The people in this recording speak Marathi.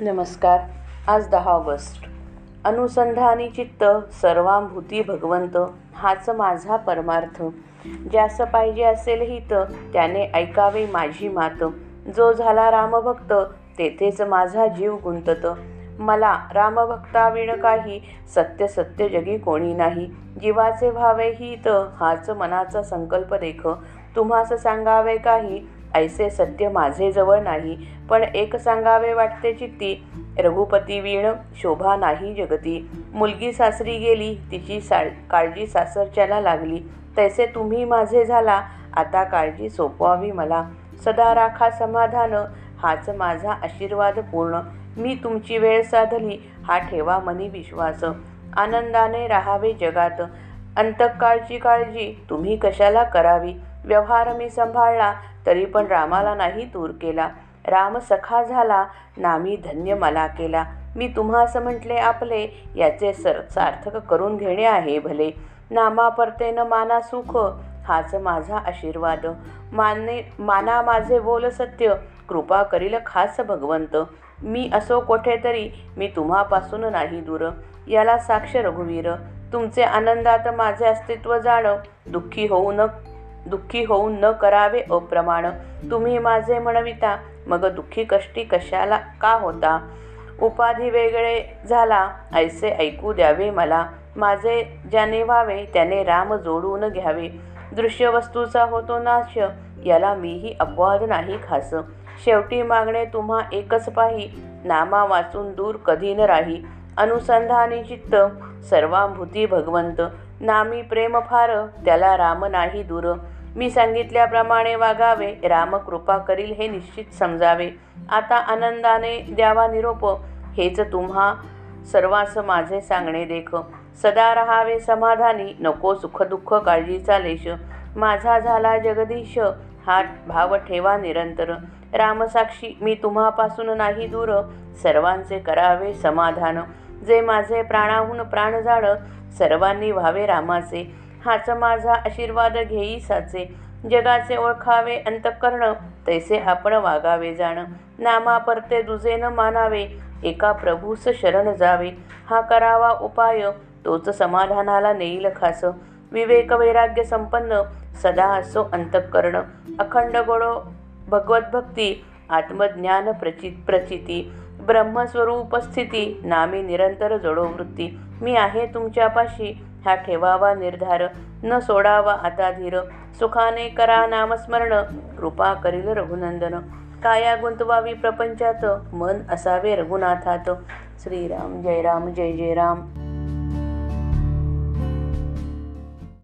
नमस्कार. आज दहा ऑगस्ट. अनुसंधानी चित्त सर्वांभूती भगवंत हाच माझा परमार्थ. ज्यास पाहिजे असेल हित त्याने ऐकावे माझी मात. जो झाला रामभक्त तेथेच माझा जीव गुंतत. मला रामभक्ताविण काही सत्य सत्य जगी कोणी नाही. जीवाचे व्हावे हित हाच मनाचा संकल्प देख तुम्हास सांगावे काही ऐसे सत्य माझे जवळ नाही पण एक सांगावे वाटते चित्ती. रघुपती वीण शोभा नाही जगती. मुलगी सासरी गेली तिची सा काळजी सासरच्याला लागली. तैसे तुम्ही माझे झाला आता काळजी सोपवावी मला. सदा राखा समाधान हाच माझा आशीर्वाद पूर्ण. मी तुमची वेळ साधली हा ठेवा मनी विश्वास. आनंदाने राहावे जगात. अंतकाळची काळजी तुम्ही कशाला करावी? व्यवहार मी सांभाळला तरी पण रामाला नाही दूर केला. राम सखा झाला नामी धन्य मला केला. मी तुम्हास म्हटले आपले याचे सर सार्थक करून घेणे आहे भले. नामा न माना सुख हाच माझा आशीर्वाद. माने माना माझे बोल सत्य कृपा करील खास भगवंत. मी असो कोठेतरी मी तुम्हापासून नाही दूर. याला साक्ष रघुवीर तुमचे आनंदात माझे अस्तित्व जाण दुःखी होऊ न दुःखी होऊन न करावे अप्रमाण. तुम्ही माझे म्हणविता मग दुःखी कष्टी कशाला का होता? उपाधी वेगळे झाला ऐसे ऐकू द्यावे मला. माझे ज्याने व्हावे त्याने राम जोडून घ्यावे. दृश्य वस्तूचा होतो नाश याला मीही अपवाद नाही खास. शेवटी मागणे तुम्हा एकच पाही नामा वाचून दूर कधी न राही. अनुसंधानी चित्त सर्वांभूती भगवंत. नामी प्रेम फार त्याला राम नाही दूर. मी सांगितल्याप्रमाणे वागावे राम कृपा करील हे निश्चित समजावे. आता आनंदाने द्यावा निरोप हेच तुम्हा सर्वांस माझे सांगणे देख. सदा रहावे समाधानी नको सुखदुःख काळजीचा लेश. माझा झाला जगदीश हा भाव ठेवा निरंतर. रामसाक्षी मी तुम्हापासून नाही दूर. सर्वांचे करावे समाधान. जे माझे प्राणाहून प्राण जाण सर्वांनी व्हावे रामाचे. हाच माझा आशीर्वाद घेई साचे जगाचे ओळखावे अंतकरण तैसे आपण वागावे जाण. नामा परते दुजे न मानावे एका प्रभूस शरण जावे. हा करावा उपाय तोच समाधानाला नेईल खास. विवेक वैराग्य संपन्न सदा असो अंतकरण. अखंड गोडो भगवद्भक्ती आत्मज्ञान प्रचि प्रचिती. ब्रह्मस्वरूप स्थिती नामी निरंतर जडो वृत्ती. मी आहे तुमच्यापाशी. हा ठेवावा निर्धार. न सोडावा आता धीर. सुखाने करा नामस्मरण. कृपा करील रघुनंदन. काया गुंतवावी प्रपंचात. मन असावे रघुनाथात. श्रीराम जय राम जय जय राम.